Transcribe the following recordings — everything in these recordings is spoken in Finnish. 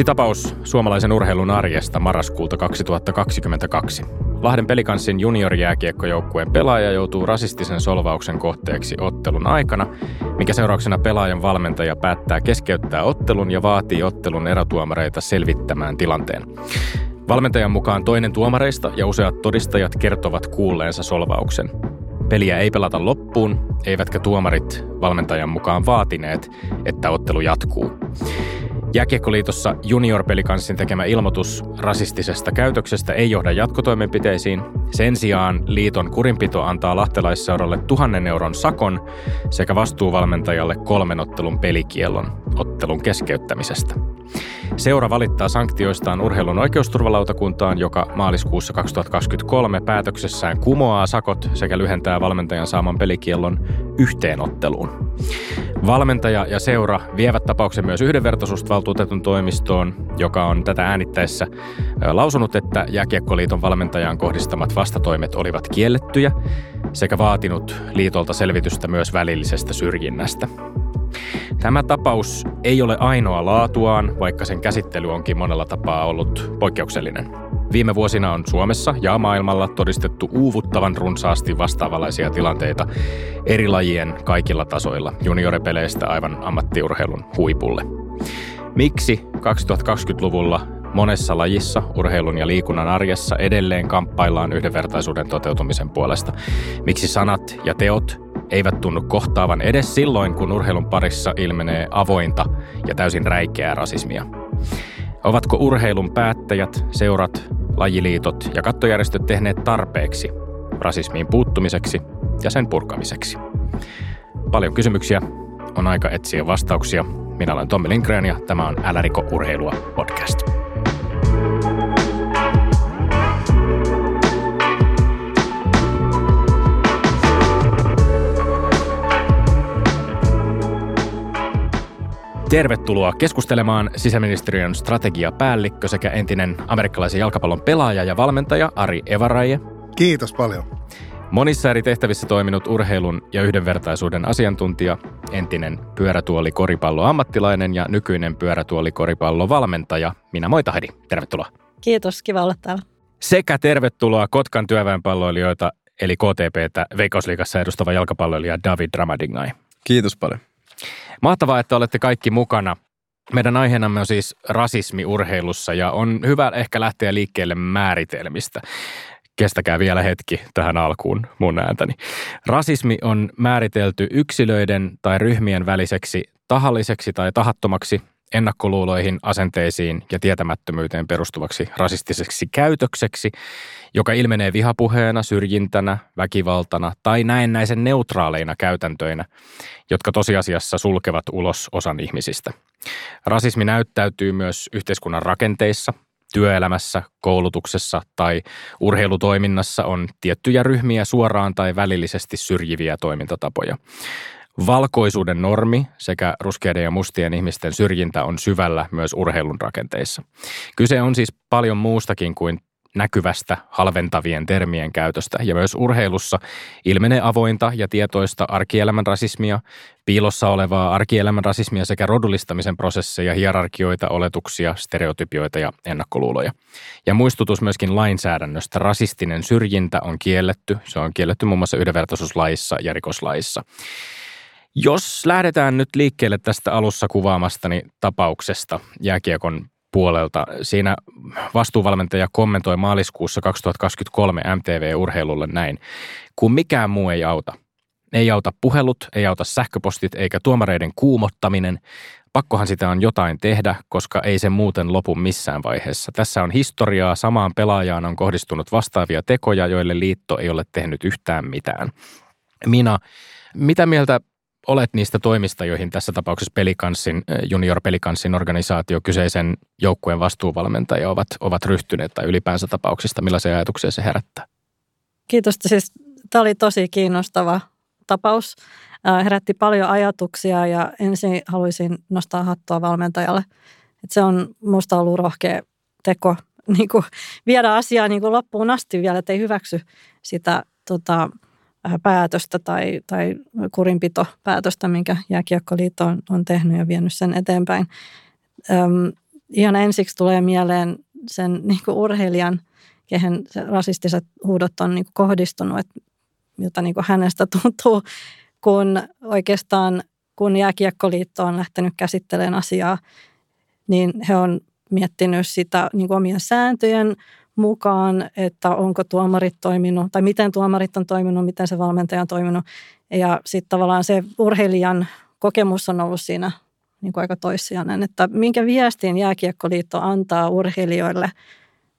Yksi tapaus suomalaisen urheilun arjesta marraskuulta 2022. Lahden pelikanssin juniorjääkiekkojoukkueen pelaaja joutuu rasistisen solvauksen kohteeksi ottelun aikana, mikä seurauksena pelaajan valmentaja päättää keskeyttää ottelun ja vaatii ottelun erotuomareita selvittämään tilanteen. Valmentajan mukaan toinen tuomareista ja useat todistajat kertovat kuulleensa solvauksen. Peliä ei pelata loppuun, eivätkä tuomarit valmentajan mukaan vaatineet, että ottelu jatkuu. Jääkiekkoliitossa junior-pelikanssin tekemä ilmoitus rasistisesta käytöksestä ei johda jatkotoimenpiteisiin. Sen sijaan liiton kurinpito antaa lahtelaisseuralle tuhannen euron sakon sekä vastuuvalmentajalle kolmen ottelun pelikiellon ottelun keskeyttämisestä. Seura valittaa sanktioistaan urheilun oikeusturvalautakuntaan, joka maaliskuussa 2023 päätöksessään kumoaa sakot sekä lyhentää valmentajan saaman pelikiellon yhteenotteluun. Valmentaja ja seura vievät tapauksen myös yhdenvertaisuusvaltuutetun toimistoon, joka on tätä äänittäessä lausunut, että Jääkiekkoliiton valmentajaan kohdistamat vastatoimet olivat kiellettyjä sekä vaatinut liitolta selvitystä myös välillisestä syrjinnästä. Tämä tapaus ei ole ainoa laatuaan, vaikka sen käsittely onkin monella tapaa ollut poikkeuksellinen. Viime vuosina on Suomessa ja maailmalla todistettu uuvuttavan runsaasti vastaavanlaisia tilanteita eri lajien kaikilla tasoilla, junioripeleistä aivan ammattiurheilun huipulle. Miksi 2020-luvulla monessa lajissa, urheilun ja liikunnan arjessa edelleen kamppaillaan yhdenvertaisuuden toteutumisen puolesta? Miksi sanat ja teot eivät tunnu kohtaavan edes silloin, kun urheilun parissa ilmenee avointa ja täysin räikeää rasismia. Ovatko urheilun päättäjät, seurat, lajiliitot ja kattojärjestöt tehneet tarpeeksi rasismiin puuttumiseksi ja sen purkamiseksi? Paljon kysymyksiä, on aika etsiä vastauksia. Minä olen Tommi Lindgren ja tämä on Äläriko urheilua podcast. Tervetuloa keskustelemaan sisäministeriön strategiapäällikkö sekä entinen amerikkalaisen jalkapallon pelaaja ja valmentaja Ari Evaraje. Kiitos paljon. Monissa eri tehtävissä toiminut urheilun ja yhdenvertaisuuden asiantuntija, entinen pyörätuoli koripallo ammattilainen ja nykyinen pyörätuoli koripallo valmentaja Minä Moitahdi. Tervetuloa. Kiitos, kiva olla täällä. Sekä tervetuloa Kotkan työväenpalloilijoita eli KTPtä Veikkausliigassa edustava jalkapalloilija David Ramadignai. Kiitos paljon. Mahtavaa, että olette kaikki mukana. Meidän aiheenamme on siis rasismi urheilussa ja on hyvä ehkä lähteä liikkeelle määritelmistä. Kestäkää vielä hetki tähän alkuun mun ääntäni. Rasismi on määritelty yksilöiden tai ryhmien väliseksi tahalliseksi tai tahattomaksi ennakkoluuloihin, asenteisiin ja tietämättömyyteen perustuvaksi rasistiseksi käytökseksi, joka ilmenee vihapuheena, syrjintänä, väkivaltana tai näennäisen neutraaleina käytäntöinä, jotka tosiasiassa sulkevat ulos osan ihmisistä. Rasismi näyttäytyy myös yhteiskunnan rakenteissa, työelämässä, koulutuksessa tai urheilutoiminnassa on tiettyjä ryhmiä suoraan tai välillisesti syrjiviä toimintatapoja. Valkoisuuden normi sekä ruskeiden ja mustien ihmisten syrjintä on syvällä myös urheilun rakenteissa. Kyse on siis paljon muustakin kuin näkyvästä halventavien termien käytöstä ja myös urheilussa ilmenee avointa ja tietoista arkielämän rasismia, piilossa olevaa arkielämän rasismia sekä rodullistamisen prosesseja, hierarkioita, oletuksia, stereotypioita ja ennakkoluuloja. Ja muistutus myöskin lainsäädännöstä. Rasistinen syrjintä on kielletty. Se on kielletty muun muassa yhdenvertaisuuslaissa ja rikoslaissa. Jos lähdetään nyt liikkeelle tästä alussa kuvaamastani tapauksesta jääkiekon puolelta. Siinä vastuuvalmentaja kommentoi maaliskuussa 2023 MTV-urheilulle näin. Kun mikään muu ei auta. Ei auta puhelut, ei auta sähköpostit eikä tuomareiden kuumottaminen. Pakkohan sitä on jotain tehdä, koska ei se muuten lopu missään vaiheessa. Tässä on historiaa, samaan pelaajaan on kohdistunut vastaavia tekoja, joille liitto ei ole tehnyt yhtään mitään. Mina, mitä mieltä olet niistä toimista, joihin tässä tapauksessa pelikanssin, junior-pelikanssin organisaatio kyseisen joukkueen vastuuvalmentaja ovat, ovat ryhtyneet tai ylipäänsä tapauksista, millaisia ajatuksia se herättää? Kiitos. Siis, tämä oli tosi kiinnostava tapaus. Herätti paljon ajatuksia ja ensin haluaisin nostaa hattua valmentajalle. Et se on minusta ollut rohkea teko niin kuin, viedä asiaa niin kuin loppuun asti vielä, että ei hyväksy sitä tota, päätöstä tai, tai kurinpitopäätöstä, minkä Jääkiekkoliitto on, on tehnyt ja vienyt sen eteenpäin. Öm, ihan ensiksi tulee mieleen sen niin kuin urheilijan, kehen se rasistiset huudot on niin kuin kohdistunut, että miltä niin kuin hänestä tuntuu, kun oikeastaan kun Jääkiekkoliitto on lähtenyt käsittelemään asiaa, niin he on miettinyt sitä niin kuin omien sääntöjen mukaan, että onko tuomarit toiminut tai miten tuomarit on toiminut, miten se valmentaja on toiminut. Ja sitten tavallaan se urheilijan kokemus on ollut siinä niin kuin aika toissijainen, että minkä viestin Jääkiekkoliitto antaa urheilijoille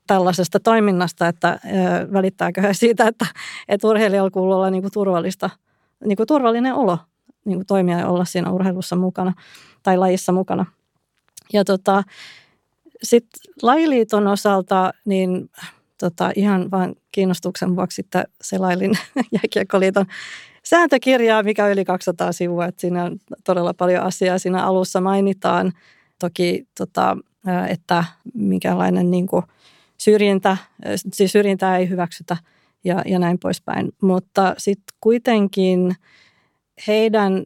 tällaisesta toiminnasta, että välittääkö he siitä, että, että urheilijalla kuuluu olla niin kuin turvallista, niin kuin turvallinen olo niin kuin toimia ja olla siinä urheilussa mukana tai lajissa mukana. Ja tota, sitten lajiliiton osalta, niin tota, ihan vain kiinnostuksen vuoksi että selailin jääkiekkoliiton sääntökirjaa, mikä on yli 200 sivua. Että siinä on todella paljon asiaa. Siinä alussa mainitaan toki, tota, että minkälainen niin kuin syrjintä, siis syrjintää ei hyväksytä ja, ja näin poispäin. Mutta sitten kuitenkin heidän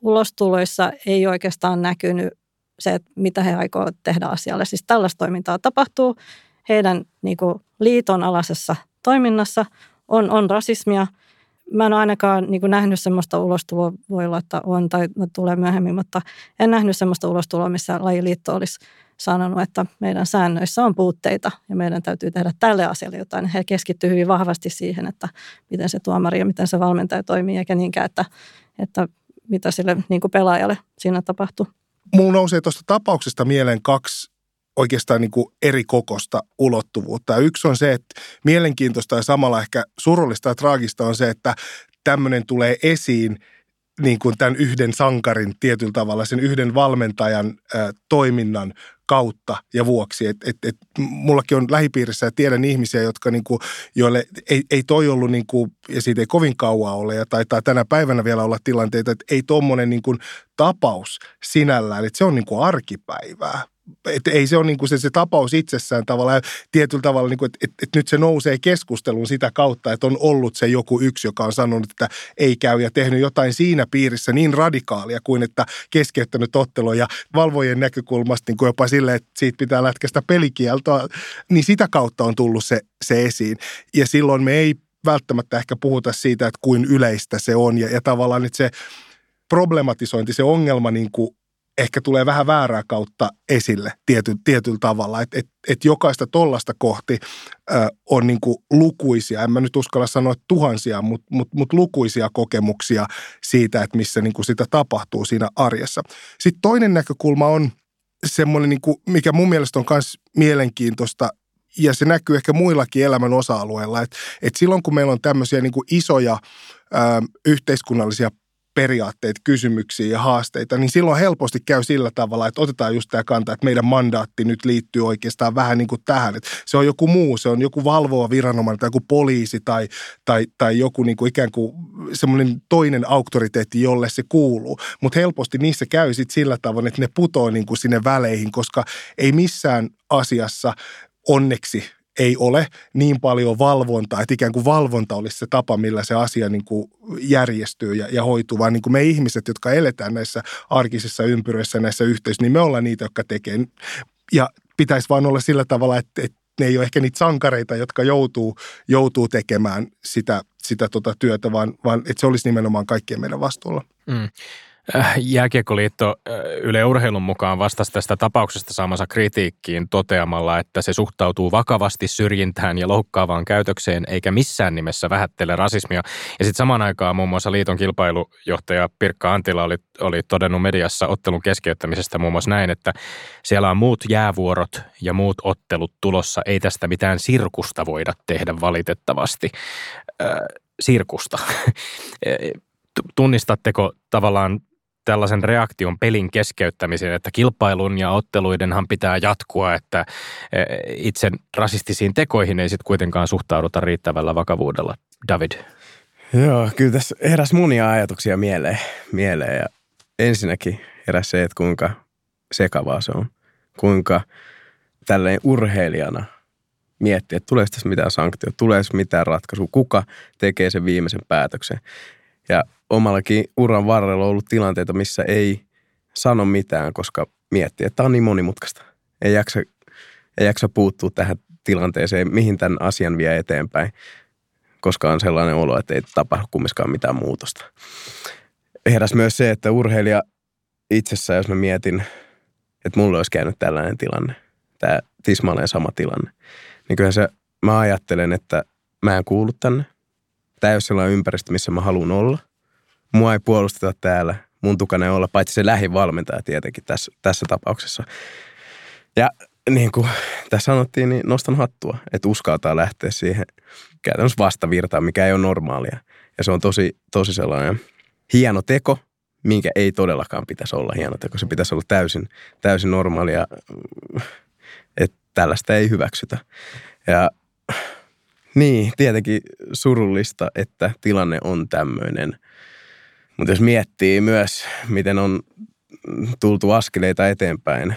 ulostuloissa ei oikeastaan näkynyt se, että mitä he aikovat tehdä asialle. Siis tällaista toimintaa tapahtuu heidän niin kuin, liiton alaisessa toiminnassa. On, on rasismia. Mä en ole ainakaan niin kuin, nähnyt sellaista ulostuloa, voi olla, että on tai tulee myöhemmin, mutta en nähnyt sellaista ulostuloa, missä lajiliitto olisi sanonut, että meidän säännöissä on puutteita ja meidän täytyy tehdä tälle asialle jotain. He keskittyvät hyvin vahvasti siihen, että miten se tuomari ja miten se valmentaja toimii, eikä niinkään, että, että mitä sille niin kuin pelaajalle siinä tapahtuu. Mulla nousee tuosta tapauksesta mieleen kaksi oikeastaan niin kuin eri kokosta ulottuvuutta. Ja yksi on se, että mielenkiintoista ja samalla ehkä surullista ja traagista on se, että tämmöinen tulee esiin niin kuin tämän yhden sankarin tietyllä tavalla, sen yhden valmentajan ä, toiminnan kautta ja vuoksi. Et, et, et, mullakin on lähipiirissä ja tiedän ihmisiä, jotka niinku, joille ei, ei toi ollut, niinku, ja siitä ei kovin kauan ole, ja taitaa tänä päivänä vielä olla tilanteita, että ei tuommoinen niinku, tapaus sinällään, että se on niinku arkipäivää että ei se ole niin kuin se, se tapaus itsessään tavallaan. Tietyllä tavalla, niin kuin, että, että, että nyt se nousee keskusteluun sitä kautta, että on ollut se joku yksi, joka on sanonut, että ei käy ja tehnyt jotain siinä piirissä niin radikaalia kuin, että keskeyttänyt ottelu ja valvojen näkökulmasta niin kuin jopa sille, että siitä pitää lätkästä pelikieltoa, niin sitä kautta on tullut se, se esiin. Ja silloin me ei välttämättä ehkä puhuta siitä, että kuin yleistä se on. Ja, ja tavallaan että se problematisointi, se ongelma niin kuin ehkä tulee vähän väärää kautta esille tiety, tietyllä tavalla. Että et, et jokaista tollasta kohti ö, on niin kuin lukuisia, en mä nyt uskalla sanoa tuhansia, mutta mut, mut lukuisia kokemuksia siitä, että missä niin kuin sitä tapahtuu siinä arjessa. Sitten toinen näkökulma on semmoinen, niin kuin, mikä mun mielestä on myös mielenkiintoista ja se näkyy ehkä muillakin elämän osa-alueilla, että, että silloin kun meillä on tämmöisiä niin isoja ö, yhteiskunnallisia periaatteet, kysymyksiä ja haasteita, niin silloin helposti käy sillä tavalla, että otetaan just tämä kanta, että meidän mandaatti nyt liittyy oikeastaan vähän niin kuin tähän. Että se on joku muu, se on joku valvova viranomainen tai joku poliisi tai, tai, tai joku niin kuin ikään kuin semmoinen toinen auktoriteetti, jolle se kuuluu. Mutta helposti niissä käy sitten sillä tavalla, että ne putoo niin kuin sinne väleihin, koska ei missään asiassa onneksi ei ole niin paljon valvontaa, että ikään kuin valvonta olisi se tapa, millä se asia niin kuin järjestyy ja, ja hoituu, vaan niin kuin me ihmiset, jotka eletään näissä arkisissa ympyröissä, näissä yhteisöissä, niin me ollaan niitä, jotka tekee. Ja pitäisi vaan olla sillä tavalla, että, että ne ei ole ehkä niitä sankareita, jotka joutuu, joutuu tekemään sitä, sitä tota työtä, vaan, vaan että se olisi nimenomaan kaikkien meidän vastuulla. Mm. Äh, Jääkiekkoliitto äh, Yle Urheilun mukaan vastasi tästä tapauksesta saamansa kritiikkiin toteamalla, että se suhtautuu vakavasti syrjintään ja loukkaavaan käytökseen eikä missään nimessä vähättele rasismia. Ja sitten samaan aikaan muun muassa liiton kilpailujohtaja Pirkka Antila oli, oli todennut mediassa ottelun keskeyttämisestä muun muassa näin, että siellä on muut jäävuorot ja muut ottelut tulossa. Ei tästä mitään sirkusta voida tehdä valitettavasti. Äh, sirkusta. Tunnistatteko tavallaan tällaisen reaktion pelin keskeyttämiseen, että kilpailun ja otteluidenhan pitää jatkua, että e, itse rasistisiin tekoihin ei sitten kuitenkaan suhtauduta riittävällä vakavuudella. David. Joo, kyllä tässä heräsi monia ajatuksia mieleen, mieleen ja ensinnäkin heräsi se, että kuinka sekavaa se on. Kuinka tälleen urheilijana miettiä, että tuleeko tässä mitään sanktiota, tuleeko mitään ratkaisua, kuka tekee sen viimeisen päätöksen. Ja omallakin uran varrella on ollut tilanteita, missä ei sano mitään, koska miettii, että tämä on niin monimutkaista. Ei jaksa, ei jaksa puuttua tähän tilanteeseen, mihin tämän asian vie eteenpäin, koska on sellainen olo, että ei tapahdu kumminkaan mitään muutosta. Heräs myös se, että urheilija itsessään, jos mä mietin, että mulle olisi käynyt tällainen tilanne, tämä tismalleen sama tilanne, niin kyllä se, mä ajattelen, että mä en kuulu tänne. Tämä ei ole sellainen ympäristö, missä mä haluan olla. Mua ei puolusteta täällä. Mun tukana olla, paitsi se lähivalmentaja tietenkin tässä, tässä tapauksessa. Ja niin kuin tässä sanottiin, niin nostan hattua, että uskaltaa lähteä siihen käytännössä vastavirtaan, mikä ei ole normaalia. Ja se on tosi, tosi sellainen hieno teko, minkä ei todellakaan pitäisi olla hieno teko. Se pitäisi olla täysin, täysin normaalia, että tällaista ei hyväksytä. Ja niin, tietenkin surullista, että tilanne on tämmöinen. Mutta jos miettii myös, miten on tultu askeleita eteenpäin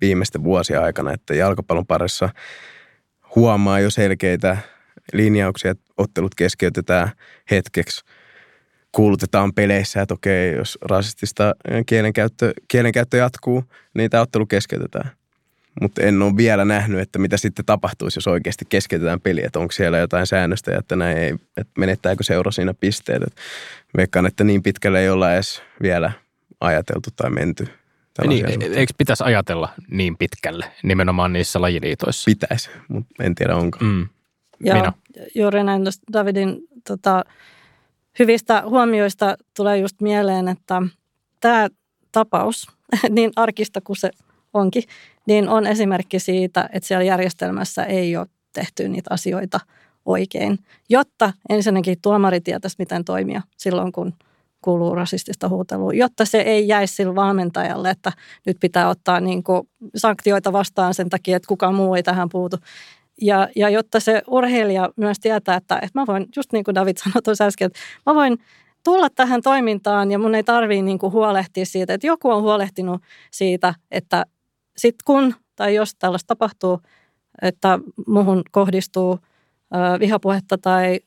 viimeisten vuosien aikana, että jalkapallon parissa huomaa jo selkeitä linjauksia, että ottelut keskeytetään hetkeksi, kuulutetaan peleissä, että okei, jos rasistista kielenkäyttö, kielenkäyttö jatkuu, niin tämä ottelu keskeytetään. Mutta en ole vielä nähnyt, että mitä sitten tapahtuisi, jos oikeasti keskeytetään peli, että onko siellä jotain säännöstä, että näin ei, että menettääkö seura siinä pisteet. veikkaan, että niin pitkälle ei olla edes vielä ajateltu tai menty niin, e- eikö pitäisi ajatella niin pitkälle nimenomaan niissä lajiliitoissa? Pitäisi, mutta en tiedä onko. Mm. Ja Minä. juuri näin Davidin tota, hyvistä huomioista tulee just mieleen, että tämä tapaus, niin arkista kuin se onkin, niin on esimerkki siitä, että siellä järjestelmässä ei ole tehty niitä asioita oikein, jotta ensinnäkin tuomari tietäisi, miten toimia silloin, kun – kuuluu rasistista huutelua, jotta se ei jäisi sille valmentajalle, että nyt pitää ottaa niin kuin sanktioita vastaan sen takia, että kukaan muu ei tähän puutu. Ja, ja jotta se urheilija myös tietää, että, että mä voin, just niin kuin David sanoi tuossa äsken, että mä voin tulla tähän toimintaan ja mun ei tarvii niin kuin huolehtia siitä, että joku on huolehtinut siitä, että sit kun tai jos tällaista tapahtuu, että muhun kohdistuu vihapuhetta tai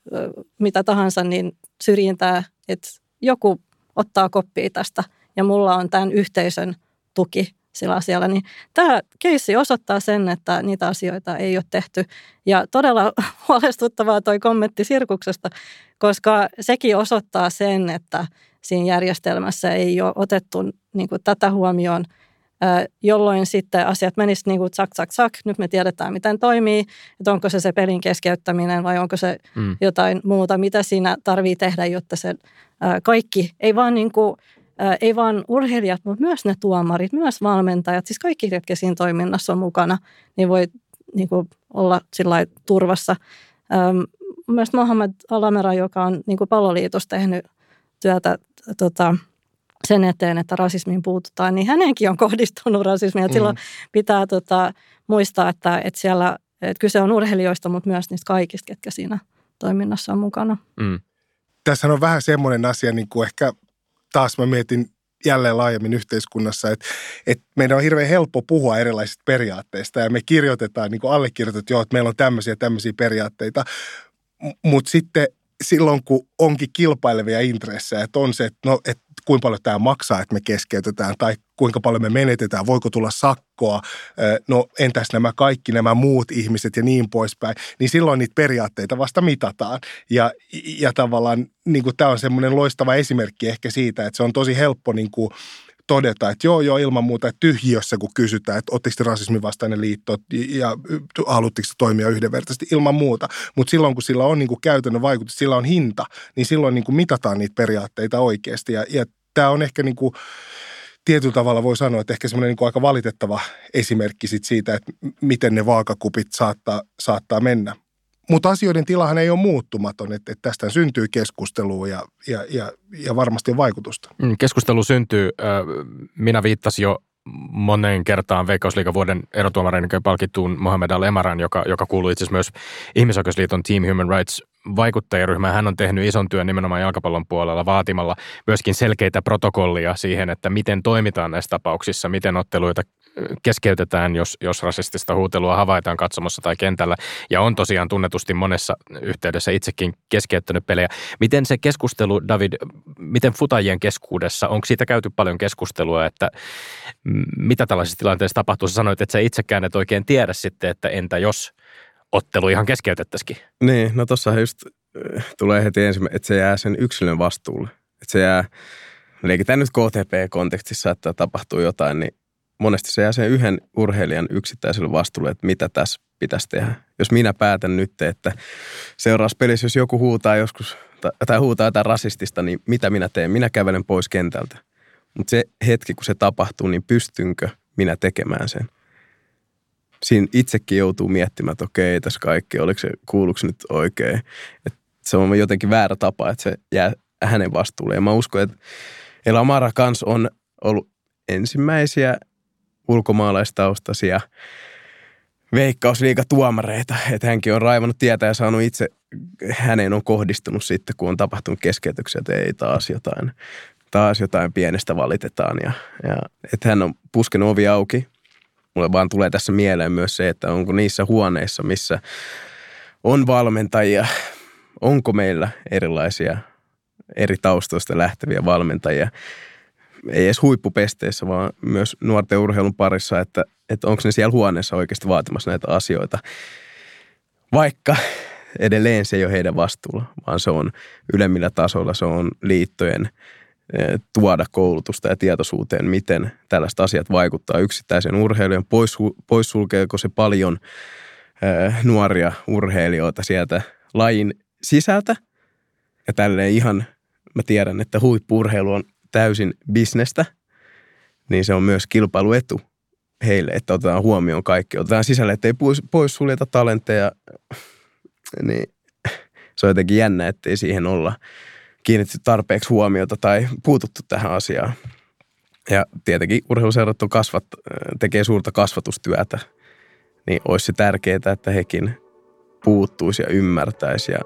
mitä tahansa, niin syrjintää, että joku ottaa koppia tästä. Ja mulla on tämän yhteisön tuki sillä asialla, niin tämä keissi osoittaa sen, että niitä asioita ei ole tehty. Ja todella huolestuttavaa toi kommentti Sirkuksesta, koska sekin osoittaa sen, että siinä järjestelmässä ei ole otettu niin kuin, tätä huomioon – jolloin sitten asiat menisivät niin kuin tsak, tsak, tsak. Nyt me tiedetään, miten toimii, että onko se se pelin keskeyttäminen vai onko se mm. jotain muuta, mitä siinä tarvii tehdä, jotta se kaikki, ei vaan, niin kuin, ei vaan urheilijat, mutta myös ne tuomarit, myös valmentajat, siis kaikki, jotka siinä toiminnassa on mukana, niin voi niin kuin olla sillä turvassa. Myös Mohamed Alamera, joka on niin kuin palloliitossa tehnyt työtä tota, sen eteen, että rasismiin puututaan, niin hänenkin on kohdistunut rasismia. Mm. Silloin pitää tota, muistaa, että, että siellä että kyse on urheilijoista, mutta myös niistä kaikista, ketkä siinä toiminnassa on mukana. Mm. Tässä on vähän semmoinen asia, niin kuin ehkä taas mä mietin jälleen laajemmin yhteiskunnassa, että, että meidän on hirveän helppo puhua erilaisista periaatteista ja me kirjoitetaan, niin kuin allekirjoitet, että meillä on tämmöisiä tämmöisiä periaatteita, mutta sitten silloin, kun onkin kilpailevia intressejä, että on se, että, no, että kuinka paljon tämä maksaa, että me keskeytetään, tai kuinka paljon me menetetään, voiko tulla sakkoa, no entäs nämä kaikki nämä muut ihmiset ja niin poispäin, niin silloin niitä periaatteita vasta mitataan. Ja, ja tavallaan niin tämä on semmoinen loistava esimerkki ehkä siitä, että se on tosi helppo niin kuin, todeta, että joo, joo, ilman muuta, että tyhjiössä kun kysytään, että ottiko rasismin vastainen liitto ja halutteko toimia yhdenvertaisesti ilman muuta. Mutta silloin, kun sillä on niin kuin käytännön vaikutus, sillä on hinta, niin silloin niin kuin mitataan niitä periaatteita oikeasti. Ja, ja tämä on ehkä niin kuin, tietyllä tavalla voi sanoa, että ehkä semmoinen niin aika valitettava esimerkki sit siitä, että miten ne vaakakupit saattaa, saattaa mennä. Mutta asioiden tilahan ei ole muuttumaton, että, että tästä syntyy keskustelua ja, ja, ja, ja varmasti vaikutusta. Mm, keskustelu syntyy. Minä viittasin jo moneen kertaan Veikkausliigan vuoden erotuomarin palkittuun Mohamed Al-Emaran, joka, joka kuuluu itse asiassa myös Ihmisoikeusliiton Team Human Rights vaikuttajaryhmä. Hän on tehnyt ison työn nimenomaan jalkapallon puolella vaatimalla myöskin selkeitä protokollia siihen, että miten toimitaan näissä tapauksissa, miten otteluita keskeytetään, jos, jos rasistista huutelua havaitaan katsomossa tai kentällä. Ja on tosiaan tunnetusti monessa yhteydessä itsekin keskeyttänyt pelejä. Miten se keskustelu, David, miten futajien keskuudessa, onko siitä käyty paljon keskustelua, että mitä tällaisissa tilanteissa tapahtuu? Sä sanoit, että sä itsekään et oikein tiedä sitten, että entä jos ottelu ihan keskeytettäisikin. Niin, no tuossa just äh, tulee heti ensimmäinen, että se jää sen yksilön vastuulle. Että se jää, leikitään nyt KTP-kontekstissa, että tapahtuu jotain, niin monesti se jää sen yhden urheilijan yksittäiselle vastuulle, että mitä tässä pitäisi tehdä. Jos minä päätän nyt, että seuraavassa pelissä, jos joku huutaa joskus tai huutaa jotain rasistista, niin mitä minä teen? Minä kävelen pois kentältä. Mutta se hetki, kun se tapahtuu, niin pystynkö minä tekemään sen? Siinä itsekin joutuu miettimään, että okei, tässä kaikki, oliko se, kuuluuko nyt oikein. Että se on jotenkin väärä tapa, että se jää hänen vastuulle. Ja mä uskon, että Elamara kans on ollut ensimmäisiä ulkomaalaistaustaisia veikkausliikatuomareita. Että hänkin on raivannut tietä ja saanut itse, häneen on kohdistunut sitten, kun on tapahtunut keskeytyksiä, että ei taas jotain, taas jotain pienestä valitetaan. Ja, ja että hän on puskenut ovi auki. Mulle vaan tulee tässä mieleen myös se, että onko niissä huoneissa, missä on valmentajia, onko meillä erilaisia eri taustoista lähteviä valmentajia, ei edes huippupesteissä, vaan myös nuorten urheilun parissa, että, että onko ne siellä huoneessa oikeasti vaatimassa näitä asioita. Vaikka edelleen se ei ole heidän vastuulla, vaan se on ylemmillä tasoilla, se on liittojen eh, tuoda koulutusta ja tietoisuuteen, miten tällaiset asiat vaikuttaa yksittäisen urheilijan, pois, poissulkeeko se paljon eh, nuoria urheilijoita sieltä lajin sisältä. Ja tälleen ihan, mä tiedän, että huippurheilu on täysin bisnestä, niin se on myös kilpailuetu heille, että otetaan huomioon kaikki. Otetaan sisälle, ettei pois suljeta talentteja, niin se on jotenkin jännä, ettei siihen olla kiinnitetty tarpeeksi huomiota tai puututtu tähän asiaan. Ja tietenkin urheiluseurat on kasvat, tekee suurta kasvatustyötä, niin olisi se tärkeää, että hekin puuttuisi ja ymmärtäisi ja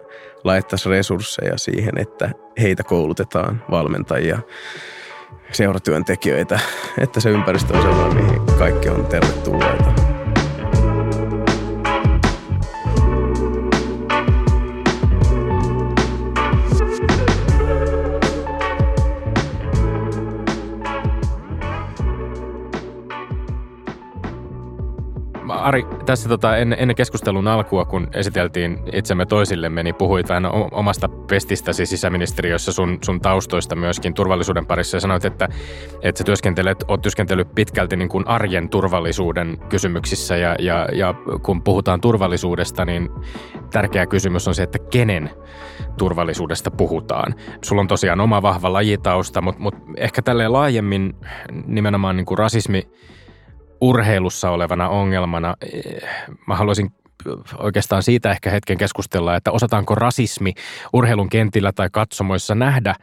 laittaisi resursseja siihen, että heitä koulutetaan, valmentajia, seuratyöntekijöitä, että se ympäristö on sellainen, mihin kaikki on tervetulleita. Ari, tässä tota, ennen, ennen keskustelun alkua, kun esiteltiin itsemme toisillemme, niin puhuit vähän omasta pestistäsi sisäministeriössä sun, sun taustoista myöskin turvallisuuden parissa ja sanoit, että, että sä työskentelet, oot työskentellyt pitkälti niin kuin arjen turvallisuuden kysymyksissä ja, ja, ja kun puhutaan turvallisuudesta, niin tärkeä kysymys on se, että kenen turvallisuudesta puhutaan. Sulla on tosiaan oma vahva lajitausta, mutta, mutta ehkä tälleen laajemmin nimenomaan niin kuin rasismi urheilussa olevana ongelmana. Eh, mä haluaisin oikeastaan siitä ehkä hetken keskustella, että osataanko rasismi urheilun kentillä tai katsomoissa nähdä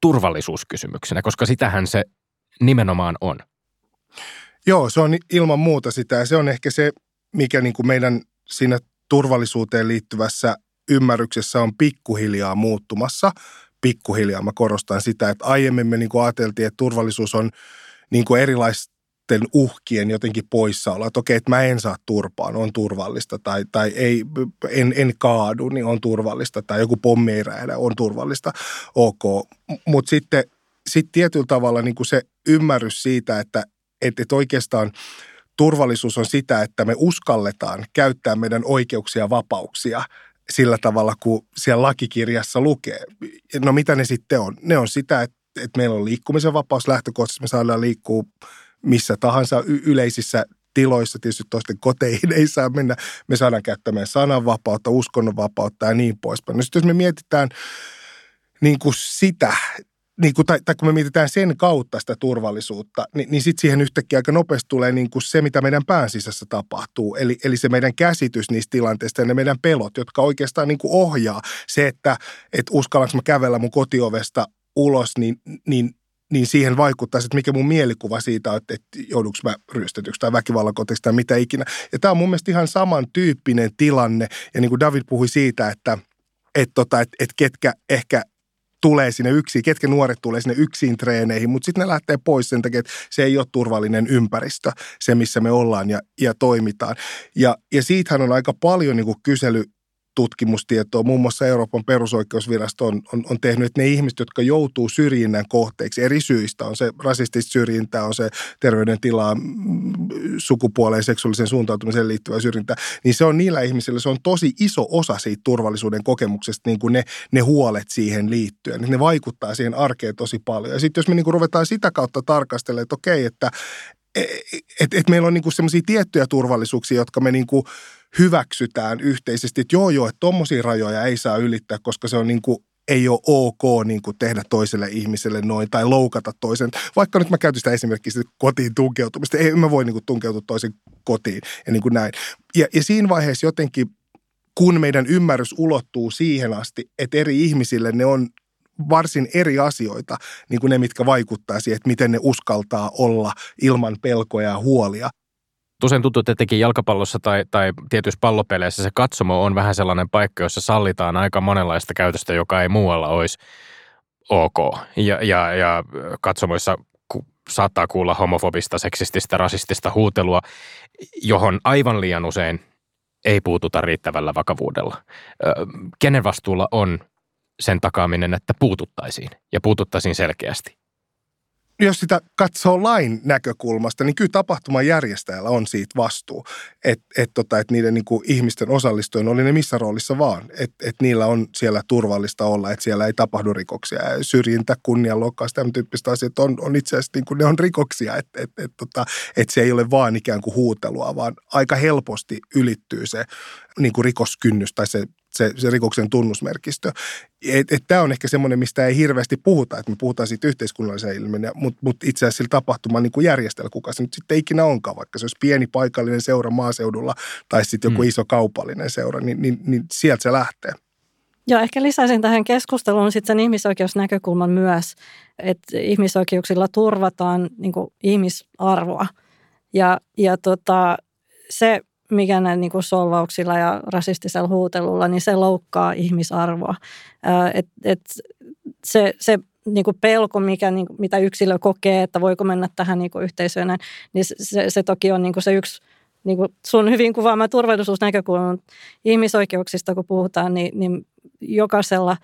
turvallisuuskysymyksenä, koska sitähän se nimenomaan on. Joo, se on ilman muuta sitä ja se on ehkä se, mikä niin kuin meidän siinä turvallisuuteen liittyvässä ymmärryksessä on pikkuhiljaa muuttumassa. Pikkuhiljaa mä korostan sitä, että aiemmin me niin kuin ajateltiin, että turvallisuus on niin kuin erilaista sitten uhkien jotenkin poissaolo, että okei, että mä en saa turpaan, on turvallista, tai, tai ei, en, en kaadu, niin on turvallista, tai joku pommi ei räjähdä, on turvallista, ok. Mutta sitten sit tietyllä tavalla niin kuin se ymmärrys siitä, että, että, että oikeastaan turvallisuus on sitä, että me uskalletaan käyttää meidän oikeuksia ja vapauksia sillä tavalla, kun siellä lakikirjassa lukee. No mitä ne sitten on? Ne on sitä, että, että meillä on liikkumisen vapaus lähtökohtaisesti, me saadaan liikkua missä tahansa y- yleisissä tiloissa, tietysti toisten koteihin ei saa mennä. Me saadaan käyttämään sananvapautta, uskonnonvapautta ja niin poispäin. No sitten jos me mietitään niin kuin sitä, niin kuin, tai, tai kun me mietitään sen kautta sitä turvallisuutta, niin, niin sitten siihen yhtäkkiä aika nopeasti tulee niin kuin se, mitä meidän pään sisässä tapahtuu. Eli, eli se meidän käsitys niistä tilanteista ja ne meidän pelot, jotka oikeastaan niin kuin ohjaa se, että, että uskallanko mä kävellä mun kotiovesta ulos, niin, niin niin siihen vaikuttaa, että mikä mun mielikuva siitä on, että, että joudunko mä ryöstetyksi tai väkivallan koteeksi tai mitä ikinä. Ja tämä on mun mielestä ihan samantyyppinen tilanne. Ja niin kuin David puhui siitä, että että tota, et, et ketkä ehkä tulee sinne yksin, ketkä nuoret tulee sinne yksin treeneihin, mutta sitten ne lähtee pois sen takia, että se ei ole turvallinen ympäristö, se missä me ollaan ja, ja toimitaan. Ja, ja siitähän on aika paljon niin kuin kysely tutkimustietoa. Muun muassa Euroopan perusoikeusvirasto on, on, on tehnyt, että ne ihmiset, jotka joutuu syrjinnän kohteeksi eri syistä, on se rasistista syrjintää, on se terveydentilaa, sukupuoleen, seksuaalisen suuntautumiseen liittyvä syrjintä, niin se on niillä ihmisillä, se on tosi iso osa siitä turvallisuuden kokemuksesta, niin kuin ne, ne huolet siihen liittyen. Ne vaikuttaa siihen arkeen tosi paljon. Ja sitten jos me niin kuin ruvetaan sitä kautta tarkastelemaan, että okei, että et, et, meillä on niin semmoisia tiettyjä turvallisuuksia, jotka me niin kuin hyväksytään yhteisesti, että joo joo, että tuommoisia rajoja ei saa ylittää, koska se on niin kuin ei ole ok niin kuin tehdä toiselle ihmiselle noin tai loukata toisen. Vaikka nyt mä käytän sitä esimerkiksi kotiin tunkeutumista. Ei mä voi niin kuin tunkeutua toisen kotiin ja niin kuin näin. Ja, ja siinä vaiheessa jotenkin, kun meidän ymmärrys ulottuu siihen asti, että eri ihmisille ne on varsin eri asioita, niin kuin ne, mitkä vaikuttaa siihen, että miten ne uskaltaa olla ilman pelkoja ja huolia. Usein tuntuu, että etenkin jalkapallossa tai, tai tietyissä pallopeleissä se katsomo on vähän sellainen paikka, jossa sallitaan aika monenlaista käytöstä, joka ei muualla olisi ok. Ja, ja, ja katsomoissa saattaa kuulla homofobista, seksististä, rasistista huutelua, johon aivan liian usein ei puututa riittävällä vakavuudella. Kenen vastuulla on sen takaaminen, että puututtaisiin ja puututtaisiin selkeästi? jos sitä katsoo lain näkökulmasta, niin kyllä tapahtuman järjestäjällä on siitä vastuu, että et tota, et niiden niin kuin ihmisten osallistujien oli ne missä roolissa vaan, että et niillä on siellä turvallista olla, että siellä ei tapahdu rikoksia. Ja syrjintä, kunnianloukkaus, tämän tyyppistä asiat on, on itse asiassa niin kuin ne on rikoksia, että et, et, tota, et se ei ole vaan ikään kuin huutelua, vaan aika helposti ylittyy se niin kuin rikoskynnys tai se se, se rikoksen tunnusmerkistö. Tämä on ehkä semmoinen, mistä ei hirveästi puhuta, että me puhutaan siitä yhteiskunnallisen ilmiön, mutta mut itse asiassa sillä tapahtuman niin järjestellä, kuka se nyt sitten ikinä onkaan, vaikka se olisi pieni paikallinen seura maaseudulla tai sitten joku mm. iso kaupallinen seura, niin, niin, niin sieltä se lähtee. Joo, ehkä lisäisin tähän keskusteluun sitten sen ihmisoikeusnäkökulman myös, että ihmisoikeuksilla turvataan niin ihmisarvoa. Ja, ja tota, se mikä näillä niin kuin solvauksilla ja rasistisella huutelulla, niin se loukkaa ihmisarvoa. Et, et se, se niin kuin pelko, mikä, niin kuin, mitä yksilö kokee, että voiko mennä tähän niin kuin yhteisöön, niin se, se toki on niin kuin se yksi niin kuin sun hyvin kuvaama turvallisuusnäkökulma. Ihmisoikeuksista kun puhutaan, niin, niin jokaisella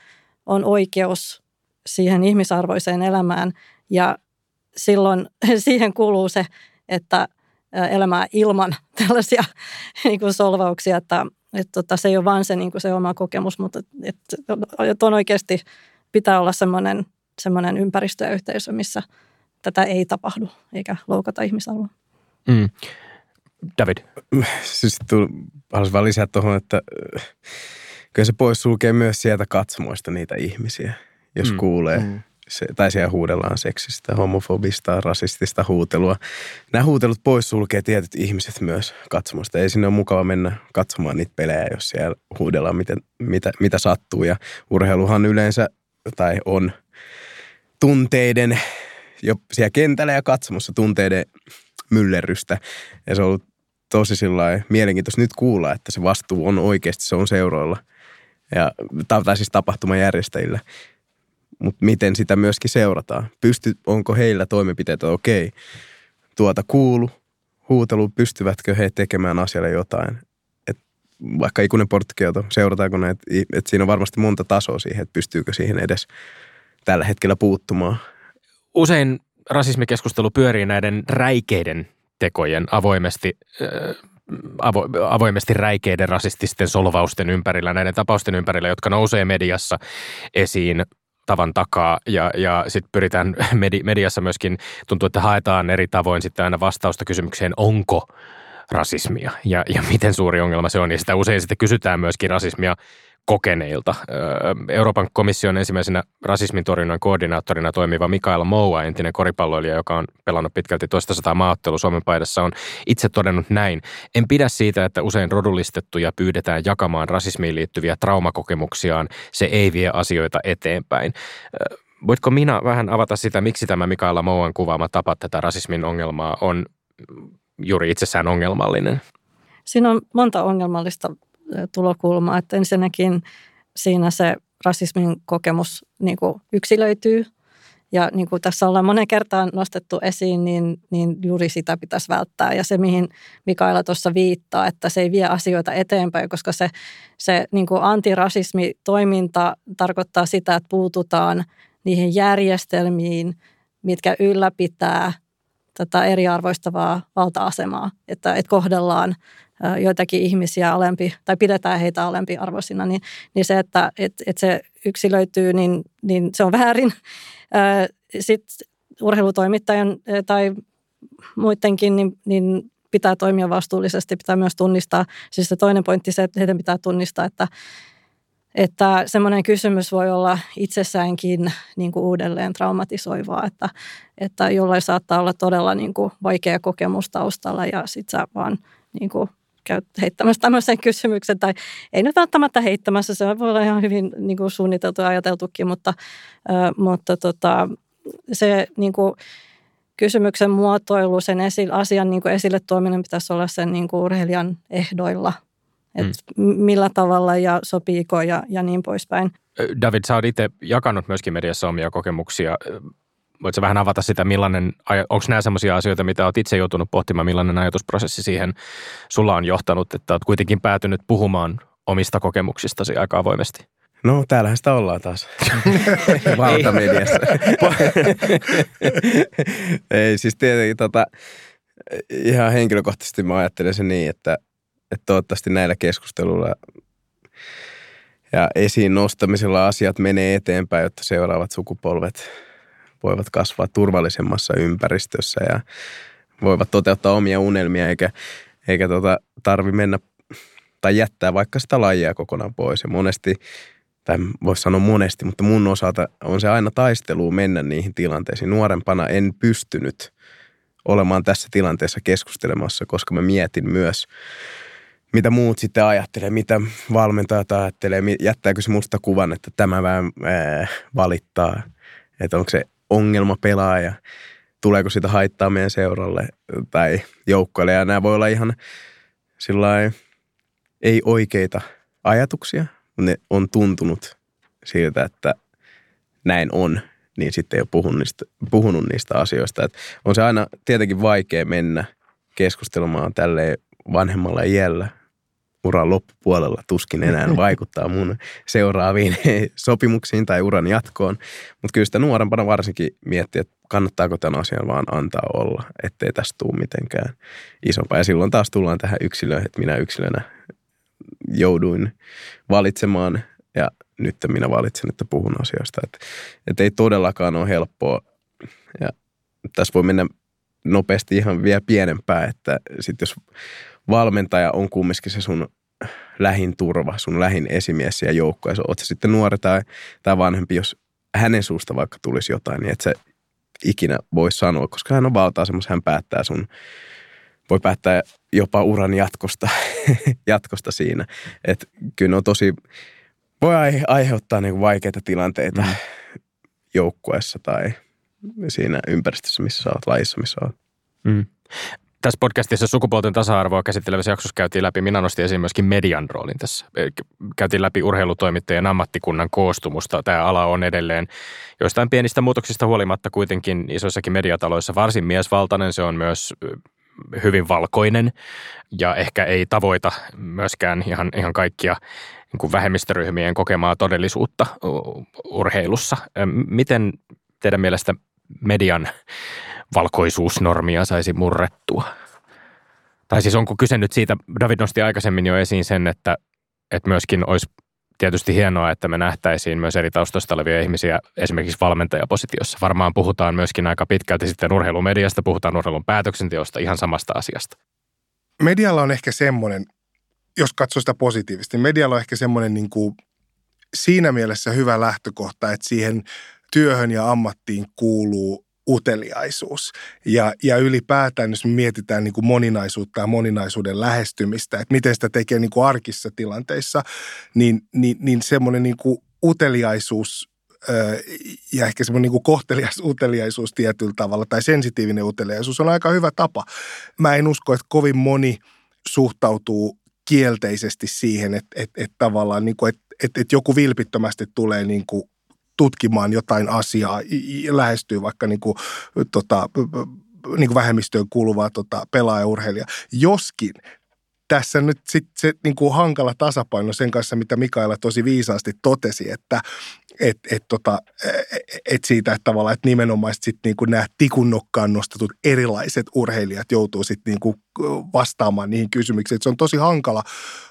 on oikeus siihen ihmisarvoiseen elämään ja silloin siihen kuuluu se, että elämää ilman tällaisia niin kuin solvauksia, että, että tota, se ei ole vain se, niin kuin se oma kokemus, mutta että, että on oikeasti pitää olla semmoinen, semmoinen ympäristö ja yhteisö, missä tätä ei tapahdu eikä loukata ihmisarvoa. Mm. David? Siis haluaisin vaan lisää tuohon, että kyllä se pois sulkee myös sieltä katsomoista niitä ihmisiä, jos mm. kuulee mm se, tai siellä huudellaan seksistä, homofobista, rasistista huutelua. Nämä huutelut pois sulkee tietyt ihmiset myös katsomusta. Ei sinne ole mukava mennä katsomaan niitä pelejä, jos siellä huudellaan miten, mitä, mitä sattuu. Ja urheiluhan yleensä, tai on tunteiden, jo siellä kentällä ja katsomossa tunteiden myllerrystä. Ja se on ollut tosi mielenkiintoista nyt kuulla, että se vastuu on oikeasti, se on seuroilla. Ja, tai siis tapahtumajärjestäjillä mutta miten sitä myöskin seurataan. Pysty, onko heillä toimenpiteitä, okei, tuota kuulu, huutelu, pystyvätkö he tekemään asialle jotain. Et vaikka ikuinen porttikioto, seurataanko näitä, että siinä on varmasti monta tasoa siihen, että pystyykö siihen edes tällä hetkellä puuttumaan. Usein rasismikeskustelu pyörii näiden räikeiden tekojen avoimesti, äh, avo, avoimesti räikeiden rasististen solvausten ympärillä, näiden tapausten ympärillä, jotka nousee mediassa esiin tavan takaa ja, ja sitten pyritään medi, mediassa myöskin, tuntuu, että haetaan eri tavoin sitten aina vastausta kysymykseen, onko rasismia ja, ja miten suuri ongelma se on. Ja sitä usein sitten kysytään myöskin rasismia kokeneilta. Euroopan komission ensimmäisenä rasismin torjunnan koordinaattorina toimiva Mikael Moua, entinen koripalloilija, joka on pelannut pitkälti toista sataa maaottelua Suomen paidassa, on itse todennut näin. En pidä siitä, että usein rodullistettuja pyydetään jakamaan rasismiin liittyviä traumakokemuksiaan. Se ei vie asioita eteenpäin. Voitko minä vähän avata sitä, miksi tämä Mikaela Mouan kuvaama tapa tätä rasismin ongelmaa on juuri itsessään ongelmallinen? Siinä on monta ongelmallista tulokulmaa. Että ensinnäkin siinä se rasismin kokemus niin kuin yksilöityy. Ja niin kuin tässä ollaan monen kertaan nostettu esiin, niin, niin juuri sitä pitäisi välttää. Ja se, mihin Mikaela tuossa viittaa, että se ei vie asioita eteenpäin, koska se, se niin kuin antirasismitoiminta tarkoittaa sitä, että puututaan niihin järjestelmiin, mitkä ylläpitää tätä eriarvoistavaa valta-asemaa, että, että kohdellaan joitakin ihmisiä alempi tai pidetään heitä alempiarvoisina, niin, niin se, että et, et se yksilöityy, niin, niin se on väärin. Sitten urheilutoimittajan tai muidenkin, niin, niin pitää toimia vastuullisesti, pitää myös tunnistaa, siis se toinen pointti se, että heidän pitää tunnistaa, että, että semmoinen kysymys voi olla itsessäänkin niin kuin uudelleen traumatisoivaa, että, että jollain saattaa olla todella niin kuin vaikea kokemus taustalla ja sitten sä vaan niin kuin käyt heittämässä tämmöisen kysymyksen, tai ei nyt välttämättä heittämässä, se voi olla ihan hyvin niin kuin suunniteltu ja ajateltukin, mutta, mutta tota, se niin kuin, kysymyksen muotoilu, sen esi- asian niin kuin esille tuominen pitäisi olla sen niin kuin urheilijan ehdoilla, että mm. millä tavalla ja sopiiko ja, ja niin poispäin. David, sä oot itse jakanut myöskin mediassa omia kokemuksia voitko vähän avata sitä, millainen, onko nämä sellaisia asioita, mitä olet itse joutunut pohtimaan, millainen ajatusprosessi siihen sulla on johtanut, että olet kuitenkin päätynyt puhumaan omista kokemuksistasi aika avoimesti? No, täällähän sitä ollaan taas. Valtamediassa. Ei, siis tietenkin tota, ihan henkilökohtaisesti mä ajattelen sen niin, että, että toivottavasti näillä keskusteluilla ja esiin nostamisella asiat menee eteenpäin, jotta seuraavat sukupolvet voivat kasvaa turvallisemmassa ympäristössä ja voivat toteuttaa omia unelmia eikä, eikä tota, tarvi mennä tai jättää vaikka sitä lajia kokonaan pois. Ja monesti, tai voisi sanoa monesti, mutta mun osalta on se aina taistelu mennä niihin tilanteisiin. Nuorempana en pystynyt olemaan tässä tilanteessa keskustelemassa, koska mä mietin myös, mitä muut sitten ajattelee, mitä valmentajat ajattelee, jättääkö se musta kuvan, että tämä vähän valittaa, että onko se ongelmapelaaja, tuleeko sitä haittaa meidän seuralle tai joukkoille. Ja nämä voi olla ihan sillä ei oikeita ajatuksia, mutta ne on tuntunut siltä, että näin on, niin sitten ei ole puhunut niistä, puhunut niistä asioista. Et on se aina tietenkin vaikea mennä keskustelemaan tälle vanhemmalla iällä uran loppupuolella tuskin enää vaikuttaa mun seuraaviin sopimuksiin tai uran jatkoon. Mutta kyllä sitä nuorempana varsinkin miettiä, että kannattaako tämän asian vaan antaa olla, ettei tästä tule mitenkään isompaa. Ja silloin taas tullaan tähän yksilöön, että minä yksilönä jouduin valitsemaan ja nyt minä valitsen, että puhun asioista. Että, että ei todellakaan ole helppoa. Ja tässä voi mennä nopeasti ihan vielä pienempää, että sitten jos valmentaja on kumminkin se sun lähin turva, sun lähin esimies ja joukko. Ja oot se sitten nuori tai, tai vanhempi, jos hänen suusta vaikka tulisi jotain, niin et se ikinä voi sanoa, koska hän on valta-asemassa, hän päättää sun, voi päättää jopa uran jatkosta, jatkosta siinä. Että kyllä on tosi, voi aiheuttaa niin vaikeita tilanteita mm. joukkueessa tai siinä ympäristössä, missä sä oot, lajissa, missä oot. Mm. Tässä podcastissa sukupuolten tasa-arvoa käsittelevässä jaksossa käytiin läpi, minä nostin esiin myöskin median roolin tässä. Käytiin läpi urheilutoimittajien ammattikunnan koostumusta. Tämä ala on edelleen joistain pienistä muutoksista huolimatta kuitenkin isoissakin mediataloissa varsin miesvaltainen. Se on myös hyvin valkoinen ja ehkä ei tavoita myöskään ihan, ihan kaikkia niin kuin vähemmistöryhmien kokemaa todellisuutta urheilussa. Miten teidän mielestä median valkoisuusnormia saisi murrettua? Tai siis onko kyse nyt siitä, David nosti aikaisemmin jo esiin sen, että, että myöskin olisi tietysti hienoa, että me nähtäisiin myös eri taustoista olevia ihmisiä esimerkiksi valmentajapositiossa. Varmaan puhutaan myöskin aika pitkälti sitten urheilumediasta, puhutaan urheilun päätöksenteosta, ihan samasta asiasta. Medialla on ehkä semmoinen, jos katsoo sitä positiivisesti, niin medialla on ehkä semmoinen niin kuin siinä mielessä hyvä lähtökohta, että siihen työhön ja ammattiin kuuluu uteliaisuus. Ja, ja ylipäätään, jos me mietitään niin kuin moninaisuutta ja moninaisuuden lähestymistä, että miten sitä tekee niin kuin arkissa tilanteissa, niin, niin, niin semmoinen niin kuin uteliaisuus ja ehkä semmoinen niin kuin kohtelias uteliaisuus tietyllä tavalla tai sensitiivinen uteliaisuus on aika hyvä tapa. Mä en usko, että kovin moni suhtautuu kielteisesti siihen, että, että, että tavallaan niin kuin, että, että, että joku vilpittömästi tulee niin kuin tutkimaan jotain asiaa, lähestyy vaikka niin kuin, tota, niin kuin vähemmistöön kuuluvaa tota, pelaajaurheilija. Joskin tässä nyt sit se niin kuin hankala tasapaino sen kanssa, mitä Mikaela tosi viisaasti totesi, että et, et tota, et siitä, että tavallaan että nimenomaan sit niin kuin nämä tikunnokkaan nostetut erilaiset urheilijat joutuu sitten niin kuin vastaamaan niihin kysymyksiin. Et se on tosi hankala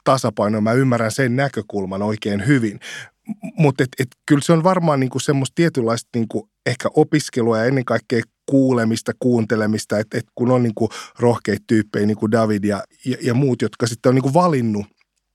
tasapaino. Mä ymmärrän sen näkökulman oikein hyvin. Mutta et, et, kyllä se on varmaan niinku semmoista tietynlaista niinku ehkä opiskelua ja ennen kaikkea kuulemista, kuuntelemista, että et kun on niinku rohkeita tyyppejä niin kuin David ja, ja, ja muut, jotka sitten on niinku valinnut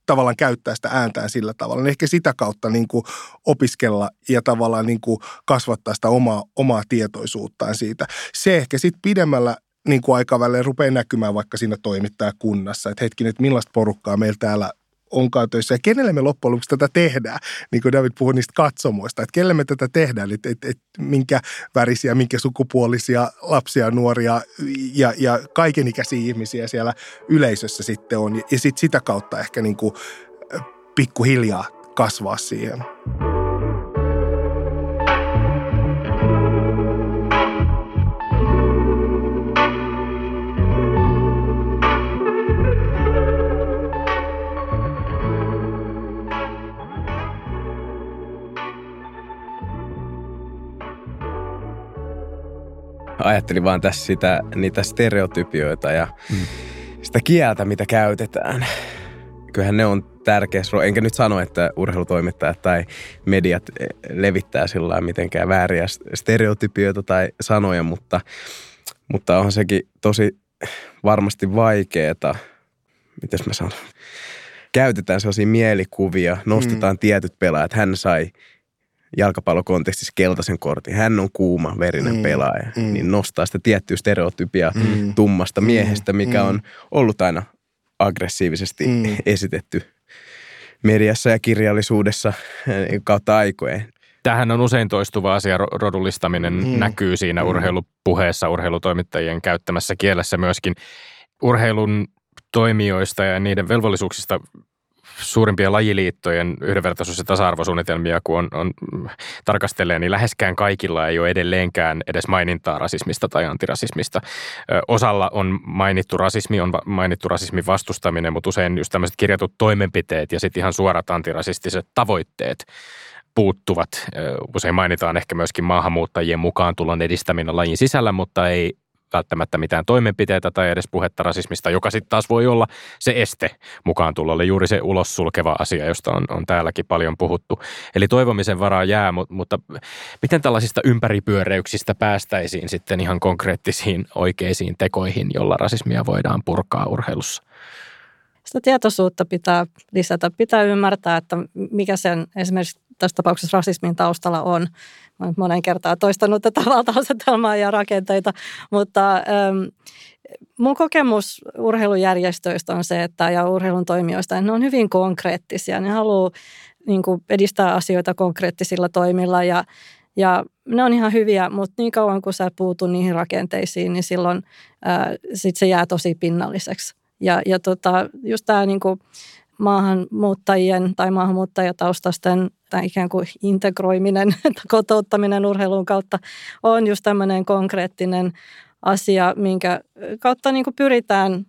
tavallaan käyttää sitä ääntään sillä tavalla, niin ehkä sitä kautta niin kuin opiskella ja tavallaan niin kuin kasvattaa sitä omaa, omaa tietoisuuttaan siitä. Se ehkä sitten pidemmällä niin kuin aikavälillä rupeaa näkymään vaikka siinä toimittajakunnassa, että hetkinen, että millaista porukkaa meillä täällä onkaan töissä. Ja kenelle me loppujen lopuksi tätä tehdään, niin kuin David puhui niistä katsomoista, että kenelle me tätä tehdään, että, että, että minkä värisiä, minkä sukupuolisia lapsia, nuoria ja, ja kaikenikäisiä ihmisiä siellä yleisössä sitten on. Ja sitten sitä kautta ehkä niin kuin pikkuhiljaa kasvaa siihen. Ajattelin vaan tässä sitä, niitä stereotypioita ja mm. sitä kieltä, mitä käytetään. Kyllähän ne on tärkeässä Enkä nyt sano, että urheilutoimittajat tai mediat levittää sillä mitenkään vääriä stereotypioita tai sanoja, mutta, mutta on sekin tosi varmasti vaikeeta. Mites mä sanon? Käytetään sellaisia mielikuvia, nostetaan mm. tietyt pelaajat. Hän sai jalkapallokontekstissa keltaisen kortin, hän on kuuma, verinen mm, pelaaja, mm. niin nostaa sitä tiettyä stereotypia mm, tummasta mm, miehestä, mikä mm. on ollut aina aggressiivisesti mm. esitetty mediassa ja kirjallisuudessa eh, kautta aikojen. Tähän on usein toistuva asia, rodullistaminen mm. näkyy siinä mm. urheilupuheessa, urheilutoimittajien käyttämässä kielessä myöskin. Urheilun toimijoista ja niiden velvollisuuksista suurimpia lajiliittojen yhdenvertaisuus- ja tasa-arvosuunnitelmia, kun on, on, tarkastelee, niin läheskään kaikilla ei ole edelleenkään edes mainintaa rasismista tai antirasismista. Osalla on mainittu rasismi, on mainittu rasismin vastustaminen, mutta usein just tämmöiset kirjatut toimenpiteet ja sitten ihan suorat antirasistiset tavoitteet puuttuvat. Usein mainitaan ehkä myöskin maahanmuuttajien mukaan tulon edistäminen lajin sisällä, mutta ei välttämättä mitään toimenpiteitä tai edes puhetta rasismista, joka sitten taas voi olla se este mukaan tulolle, juuri se ulos sulkeva asia, josta on, on täälläkin paljon puhuttu. Eli toivomisen varaa jää, mutta, mutta miten tällaisista ympäripyöreyksistä päästäisiin sitten ihan konkreettisiin oikeisiin tekoihin, jolla rasismia voidaan purkaa urheilussa? Sitä tietoisuutta pitää lisätä. Pitää ymmärtää, että mikä sen esimerkiksi tässä tapauksessa rasismin taustalla on. Olen monen kertaan toistanut tätä valtausetelmaa ja rakenteita, mutta ähm, mun kokemus urheilujärjestöistä on se, että ja urheilun toimijoista, ne on hyvin konkreettisia. Ne haluaa niin kuin, edistää asioita konkreettisilla toimilla ja, ja ne on ihan hyviä, mutta niin kauan kun sä puutu niihin rakenteisiin, niin silloin äh, sit se jää tosi pinnalliseksi. Ja, ja tota, just tämä niin kuin, maahanmuuttajien tai maahanmuuttajataustasten tai ikään kuin integroiminen, kotouttaminen urheilun kautta on just tämmöinen konkreettinen asia, minkä kautta niin kuin pyritään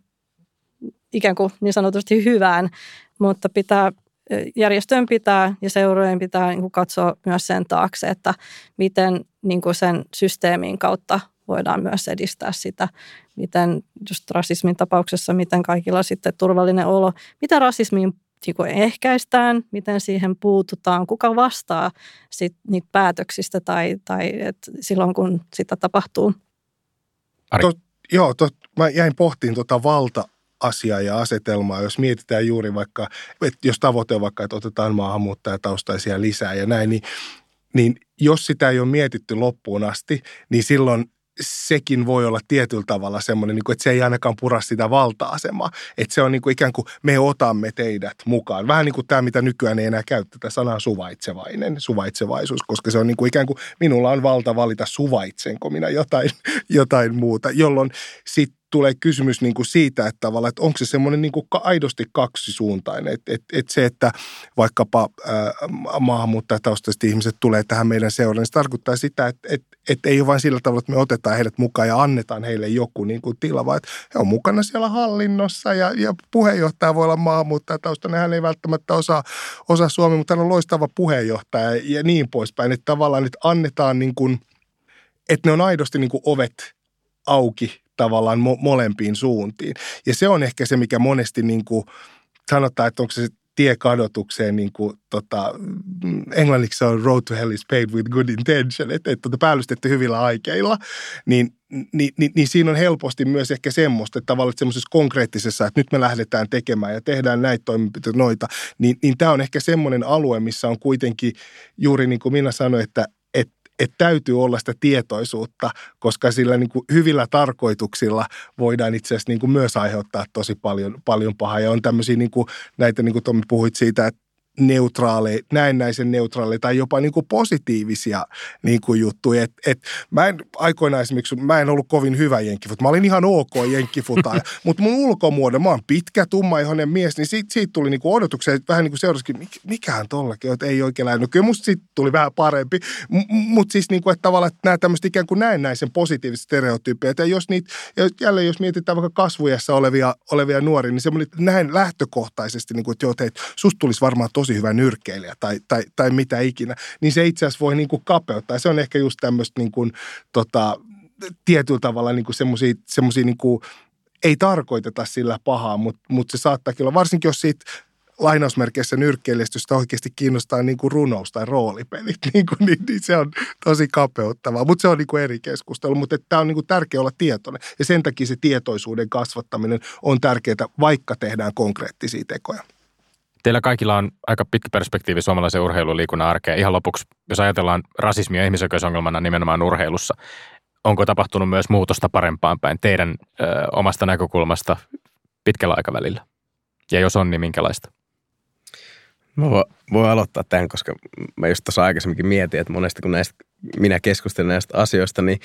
ikään kuin niin sanotusti hyvään, mutta pitää järjestöjen pitää ja seurojen pitää niin kuin katsoa myös sen taakse, että miten niin kuin sen systeemin kautta voidaan myös edistää sitä, miten just rasismin tapauksessa, miten kaikilla sitten turvallinen olo, mitä rasismiin niin ehkäistään, miten siihen puututaan, kuka vastaa sit niitä päätöksistä tai, tai et silloin, kun sitä tapahtuu. To, joo, to, mä jäin pohtiin tuota valta asiaa ja asetelmaa, jos mietitään juuri vaikka, että jos tavoite on vaikka, että otetaan maahanmuuttajataustaisia lisää ja näin, niin, niin jos sitä ei ole mietitty loppuun asti, niin silloin sekin voi olla tietyllä tavalla semmoinen, niin kuin, että se ei ainakaan pura sitä valta-asemaa. Että se on niin kuin ikään kuin me otamme teidät mukaan. Vähän niin kuin tämä, mitä nykyään ei enää käytetä sanaa suvaitsevainen, suvaitsevaisuus, koska se on niin kuin ikään kuin minulla on valta valita suvaitsenko minä jotain, jotain muuta, jolloin sitten tulee kysymys niin kuin siitä, että että onko se semmoinen niin kuin aidosti kaksisuuntainen. Että et, et se, että vaikkapa äh, maahanmuuttajataustaiset ihmiset tulee tähän meidän seuraan, niin se tarkoittaa sitä, että et, et ei ole vain sillä tavalla, että me otetaan heidät mukaan ja annetaan heille joku niin kuin tila, vaan että he on mukana siellä hallinnossa ja, ja puheenjohtaja voi olla maahanmuuttajataustainen. Hän ei välttämättä osaa, osaa suomea, mutta hän on loistava puheenjohtaja ja niin poispäin. Että tavallaan nyt annetaan niin kuin, että ne on aidosti niin kuin ovet auki tavallaan mo- molempiin suuntiin. Ja se on ehkä se, mikä monesti niin kuin sanotaan, että onko se tie kadotukseen, niin kuin, tota, englanniksi se on road to hell is paved with good intention, että et, tota, päällystetty hyvillä aikeilla, niin, niin, niin, niin siinä on helposti myös ehkä semmoista, että tavallaan semmoisessa konkreettisessa, että nyt me lähdetään tekemään ja tehdään näitä toimenpiteitä noita, niin, niin tämä on ehkä semmoinen alue, missä on kuitenkin juuri niin kuin minä sanoin, että että täytyy olla sitä tietoisuutta, koska sillä niin kuin hyvillä tarkoituksilla voidaan itse asiassa niin kuin myös aiheuttaa tosi paljon, paljon pahaa. Ja on tämmöisiä niin kuin, näitä, niin kuin Tommi puhuit siitä, että neutraaleja, näennäisen neutraaleja tai jopa niin kuin positiivisia niin kuin juttuja. Et, et, mä en aikoinaan esimerkiksi, mä en ollut kovin hyvä jenkkifut. Mä olin ihan ok jenkkifuta, mutta mun ulkomuodon, mä oon pitkä, tummaihoinen mies, niin siitä, siitä tuli niin kuin odotuksia, että vähän niin kuin seurasikin, mik, mikähän tollakin, että ei oikein lähde. No kyllä musta siitä tuli vähän parempi, mutta siis niin kuin, että tavallaan että nämä tämmöiset ikään kuin näennäisen positiiviset stereotyyppejä, että jos niitä, jälleen jos mietitään vaikka kasvujassa olevia, olevia nuoria, niin semmoinen näin lähtökohtaisesti, niin kuin, että joo, että susta tulisi varmaan tosi hyvä nyrkkeilijä tai, tai, tai mitä ikinä, niin se itse asiassa voi niin kuin kapeuttaa. Se on ehkä just tämmöistä niin kuin, tota, tietyllä tavalla niin kuin semmoisia, semmoisia niin kuin, ei tarkoiteta sillä pahaa, mutta, mutta se saattaa olla, varsinkin jos siitä lainausmerkeissä nyrkkeilijästä oikeasti kiinnostaa niin kuin runous tai roolipelit, niin, kuin, niin, niin se on tosi kapeuttavaa. Mutta se on niin kuin eri keskustelu, mutta tämä on niin kuin tärkeää olla tietoinen. Ja sen takia se tietoisuuden kasvattaminen on tärkeää, vaikka tehdään konkreettisia tekoja. Teillä kaikilla on aika pitkä perspektiivi suomalaisen urheilun liikunnan arkeen. Ihan lopuksi, jos ajatellaan rasismia ihmisoikeusongelmana nimenomaan urheilussa, onko tapahtunut myös muutosta parempaan päin teidän ö, omasta näkökulmasta pitkällä aikavälillä? Ja jos on, niin minkälaista? Mä voin, voin aloittaa tämän, koska mä just tuossa aikaisemminkin mietin, että monesti kun näistä, minä keskustelen näistä asioista, niin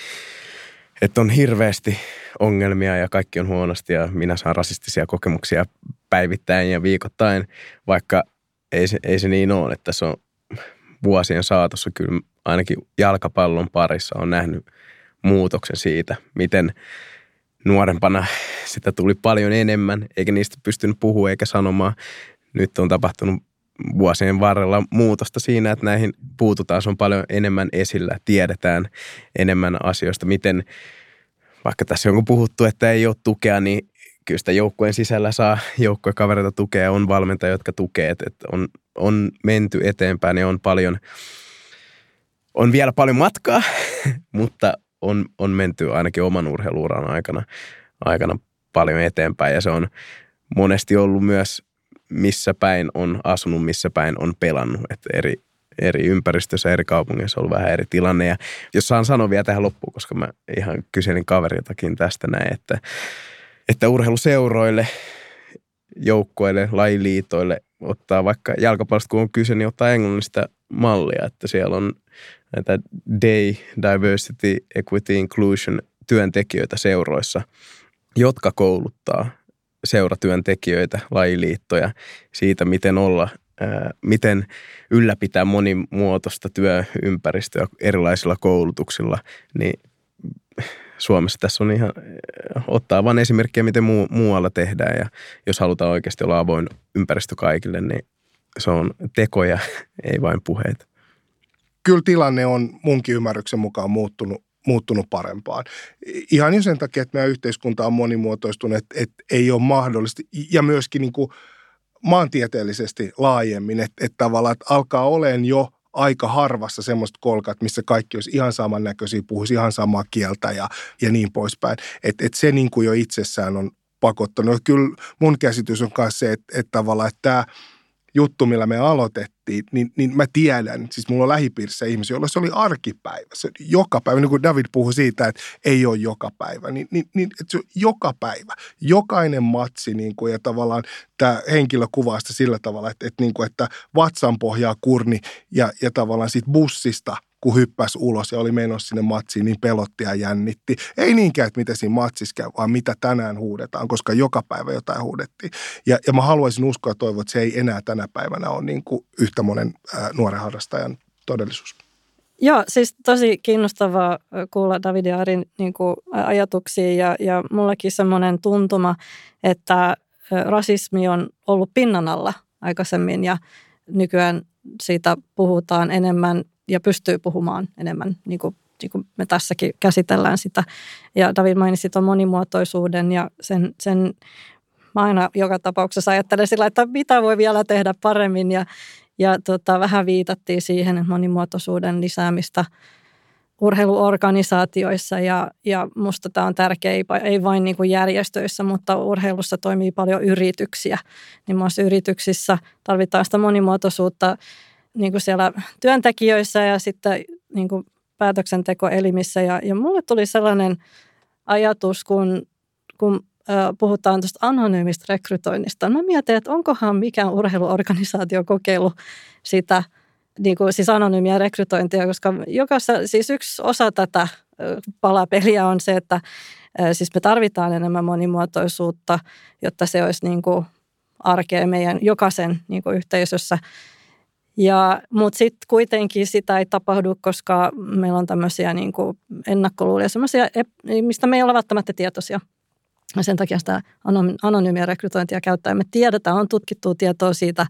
että on hirveästi ongelmia ja kaikki on huonosti ja minä saan rasistisia kokemuksia päivittäin ja viikoittain, vaikka ei se, ei se niin ole, että se on vuosien saatossa kyllä ainakin jalkapallon parissa on nähnyt muutoksen siitä, miten nuorempana sitä tuli paljon enemmän, eikä niistä pystynyt puhua eikä sanomaan. Nyt on tapahtunut vuosien varrella muutosta siinä, että näihin puututaan, se on paljon enemmän esillä, tiedetään enemmän asioista, miten vaikka tässä on puhuttu, että ei ole tukea, niin kyllä sitä joukkueen sisällä saa joukkuekavereita tukea, on valmentajia, jotka tukee, että on, on menty eteenpäin ja on paljon, on vielä paljon matkaa, mutta on, on menty ainakin oman urheiluuran aikana, aikana paljon eteenpäin ja se on monesti ollut myös missä päin on asunut, missä päin on pelannut, että eri, eri ympäristössä, eri kaupungeissa on ollut vähän eri tilanne. Ja jos saan sanoa vielä tähän loppuun, koska mä ihan kyselin kaveriltakin tästä näin, että että urheiluseuroille, joukkoille, lajiliitoille ottaa vaikka jalkapallosta kun on kyse, niin ottaa englannista mallia, että siellä on näitä Day, Diversity, Equity, Inclusion työntekijöitä seuroissa, jotka kouluttaa seuratyöntekijöitä, lajiliittoja siitä, miten olla, miten ylläpitää monimuotoista työympäristöä erilaisilla koulutuksilla, niin Suomessa tässä on ihan, ottaa vain esimerkkiä, miten muu, muualla tehdään ja jos halutaan oikeasti olla avoin ympäristö kaikille, niin se on tekoja, ei vain puheita. Kyllä tilanne on munkin ymmärryksen mukaan muuttunut, muuttunut parempaan. Ihan jo sen takia, että meidän yhteiskunta on monimuotoistunut, että, että ei ole mahdollista ja myöskin niin kuin maantieteellisesti laajemmin, että, että tavallaan että alkaa olemaan jo – aika harvassa semmoista kolkat, missä kaikki olisi ihan samannäköisiä, puhuisi ihan samaa kieltä ja, ja niin poispäin. Että et se niin kuin jo itsessään on pakottanut. Kyllä mun käsitys on myös se, että, että tavallaan että tämä juttu, millä me aloitettiin, niin, niin mä tiedän, siis mulla on lähipiirissä ihmisiä, joilla se oli arkipäivä. Se joka päivä, niin kuin David puhui siitä, että ei ole joka päivä, niin, niin, niin että se joka päivä, jokainen matsi niin kuin, ja tavallaan tämä henkilö kuvaa sitä sillä tavalla, että, että, niin kuin, että vatsan pohjaa kurni ja, ja tavallaan siitä bussista kun hyppäs ulos ja oli menossa sinne matsiin, niin pelotti ja jännitti. Ei niinkään, että mitä siinä matsissa käy, vaan mitä tänään huudetaan, koska joka päivä jotain huudettiin. Ja, ja mä haluaisin uskoa ja toivoa, että se ei enää tänä päivänä ole niin kuin yhtä monen ää, nuoren harrastajan todellisuus. Joo, siis tosi kiinnostavaa kuulla David ja Arin niin kuin, ajatuksia ja, ja mullakin semmoinen tuntuma, että rasismi on ollut pinnan alla aikaisemmin ja nykyään siitä puhutaan enemmän ja pystyy puhumaan enemmän, niin kuin, niin kuin me tässäkin käsitellään sitä. Ja David mainitsi tuon monimuotoisuuden ja sen, sen mä aina joka tapauksessa ajattelen sillä, että mitä voi vielä tehdä paremmin ja, ja tota, vähän viitattiin siihen, että monimuotoisuuden lisäämistä urheiluorganisaatioissa ja, ja musta tämä on tärkeä, ei vain niin kuin järjestöissä, mutta urheilussa toimii paljon yrityksiä. Niin myös yrityksissä tarvitaan sitä monimuotoisuutta niin kuin siellä työntekijöissä ja sitten niin kuin päätöksentekoelimissä. Ja, ja mulle tuli sellainen ajatus, kun, kun puhutaan tuosta anonyymistä rekrytoinnista. Mä mietin, että onkohan mikään urheiluorganisaatio kokeillut sitä niin kuin siis anonyymiä rekrytointia, koska jokaisessa, siis yksi osa tätä palapeliä on se, että siis me tarvitaan enemmän monimuotoisuutta, jotta se olisi niin kuin arkea meidän jokaisen niin kuin yhteisössä. Ja, mutta sitten kuitenkin sitä ei tapahdu, koska meillä on tämmöisiä niin kuin ennakkoluulia, semmoisia, mistä me ei ole välttämättä tietoisia. Ja sen takia sitä anonyymiä rekrytointia käyttää. Me tiedetään, on tutkittua tietoa siitä,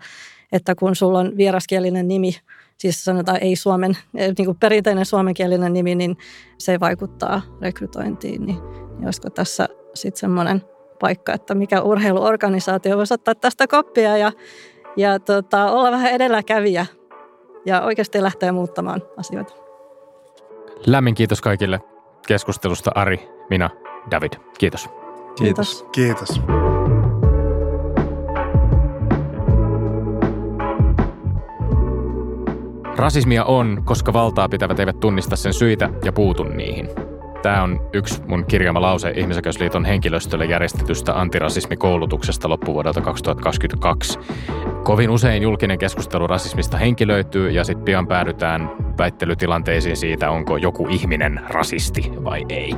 että kun sulla on vieraskielinen nimi, siis sanotaan ei suomen, eh, niin kuin perinteinen suomenkielinen nimi, niin se vaikuttaa rekrytointiin. Niin, niin olisiko tässä sitten semmoinen paikka, että mikä urheiluorganisaatio voisi ottaa tästä koppia ja, ja tota, olla vähän edelläkävijä ja oikeasti lähteä muuttamaan asioita. Lämmin kiitos kaikille keskustelusta Ari, minä, David. Kiitos. Kiitos. Kiitos. Rasismia on, koska valtaa pitävät eivät tunnista sen syitä ja puutu niihin. Tämä on yksi mun kirjaama lause Ihmisoikeusliiton henkilöstölle järjestetystä antirasismikoulutuksesta loppuvuodelta 2022. Kovin usein julkinen keskustelu rasismista henkilöityy ja sitten pian päädytään väittelytilanteisiin siitä, onko joku ihminen rasisti vai ei.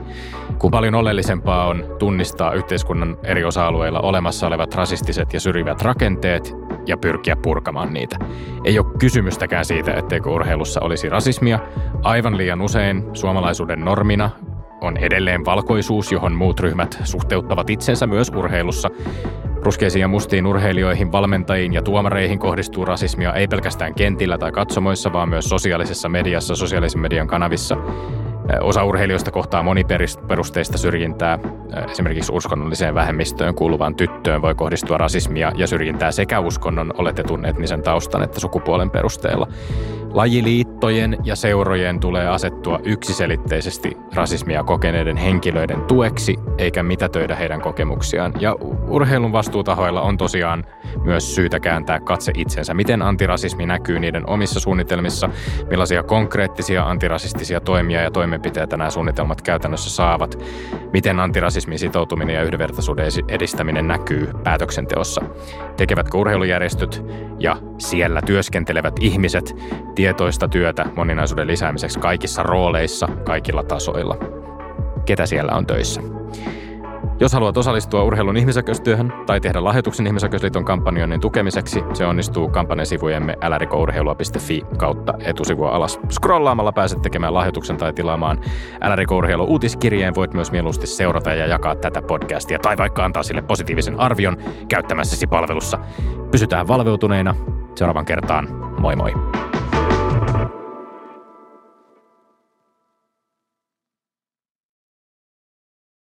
Kun paljon oleellisempaa on tunnistaa yhteiskunnan eri osa-alueilla olemassa olevat rasistiset ja syrjivät rakenteet ja pyrkiä purkamaan niitä. Ei ole kysymystäkään siitä, etteikö urheilussa olisi rasismia. Aivan liian usein suomalaisuuden normina on edelleen valkoisuus, johon muut ryhmät suhteuttavat itsensä myös urheilussa. Ruskeisiin ja mustiin urheilijoihin, valmentajiin ja tuomareihin kohdistuu rasismia ei pelkästään kentillä tai katsomoissa, vaan myös sosiaalisessa mediassa, sosiaalisen median kanavissa. Osa urheilijoista kohtaa moniperusteista syrjintää. Esimerkiksi uskonnolliseen vähemmistöön kuuluvaan tyttöön voi kohdistua rasismia ja syrjintää sekä uskonnon oletetun etnisen taustan että sukupuolen perusteella. Lajiliittojen ja seurojen tulee asettua yksiselitteisesti rasismia kokeneiden henkilöiden tueksi, eikä mitätöidä heidän kokemuksiaan. Ja urheilun vastuutahoilla on tosiaan myös syytä kääntää katse itsensä, miten antirasismi näkyy niiden omissa suunnitelmissa, millaisia konkreettisia antirasistisia toimia ja toimenpiteitä nämä suunnitelmat käytännössä saavat, miten antirasismin sitoutuminen ja yhdenvertaisuuden edistäminen näkyy päätöksenteossa. Tekevätkö urheilujärjestöt ja siellä työskentelevät ihmiset tietoista työtä moninaisuuden lisäämiseksi kaikissa rooleissa, kaikilla tasoilla. Ketä siellä on töissä? Jos haluat osallistua urheilun ihmisoikeustyöhön tai tehdä lahjoituksen Ihmisoikeusliiton kampanjoinnin tukemiseksi, se onnistuu kampanjasivujemme älärikourheilua.fi kautta etusivua alas. Scrollaamalla pääset tekemään lahjoituksen tai tilaamaan älärikourheilu uutiskirjeen. Voit myös mieluusti seurata ja jakaa tätä podcastia tai vaikka antaa sille positiivisen arvion käyttämässäsi palvelussa. Pysytään valveutuneina. Seuraavan kertaan. Moi moi.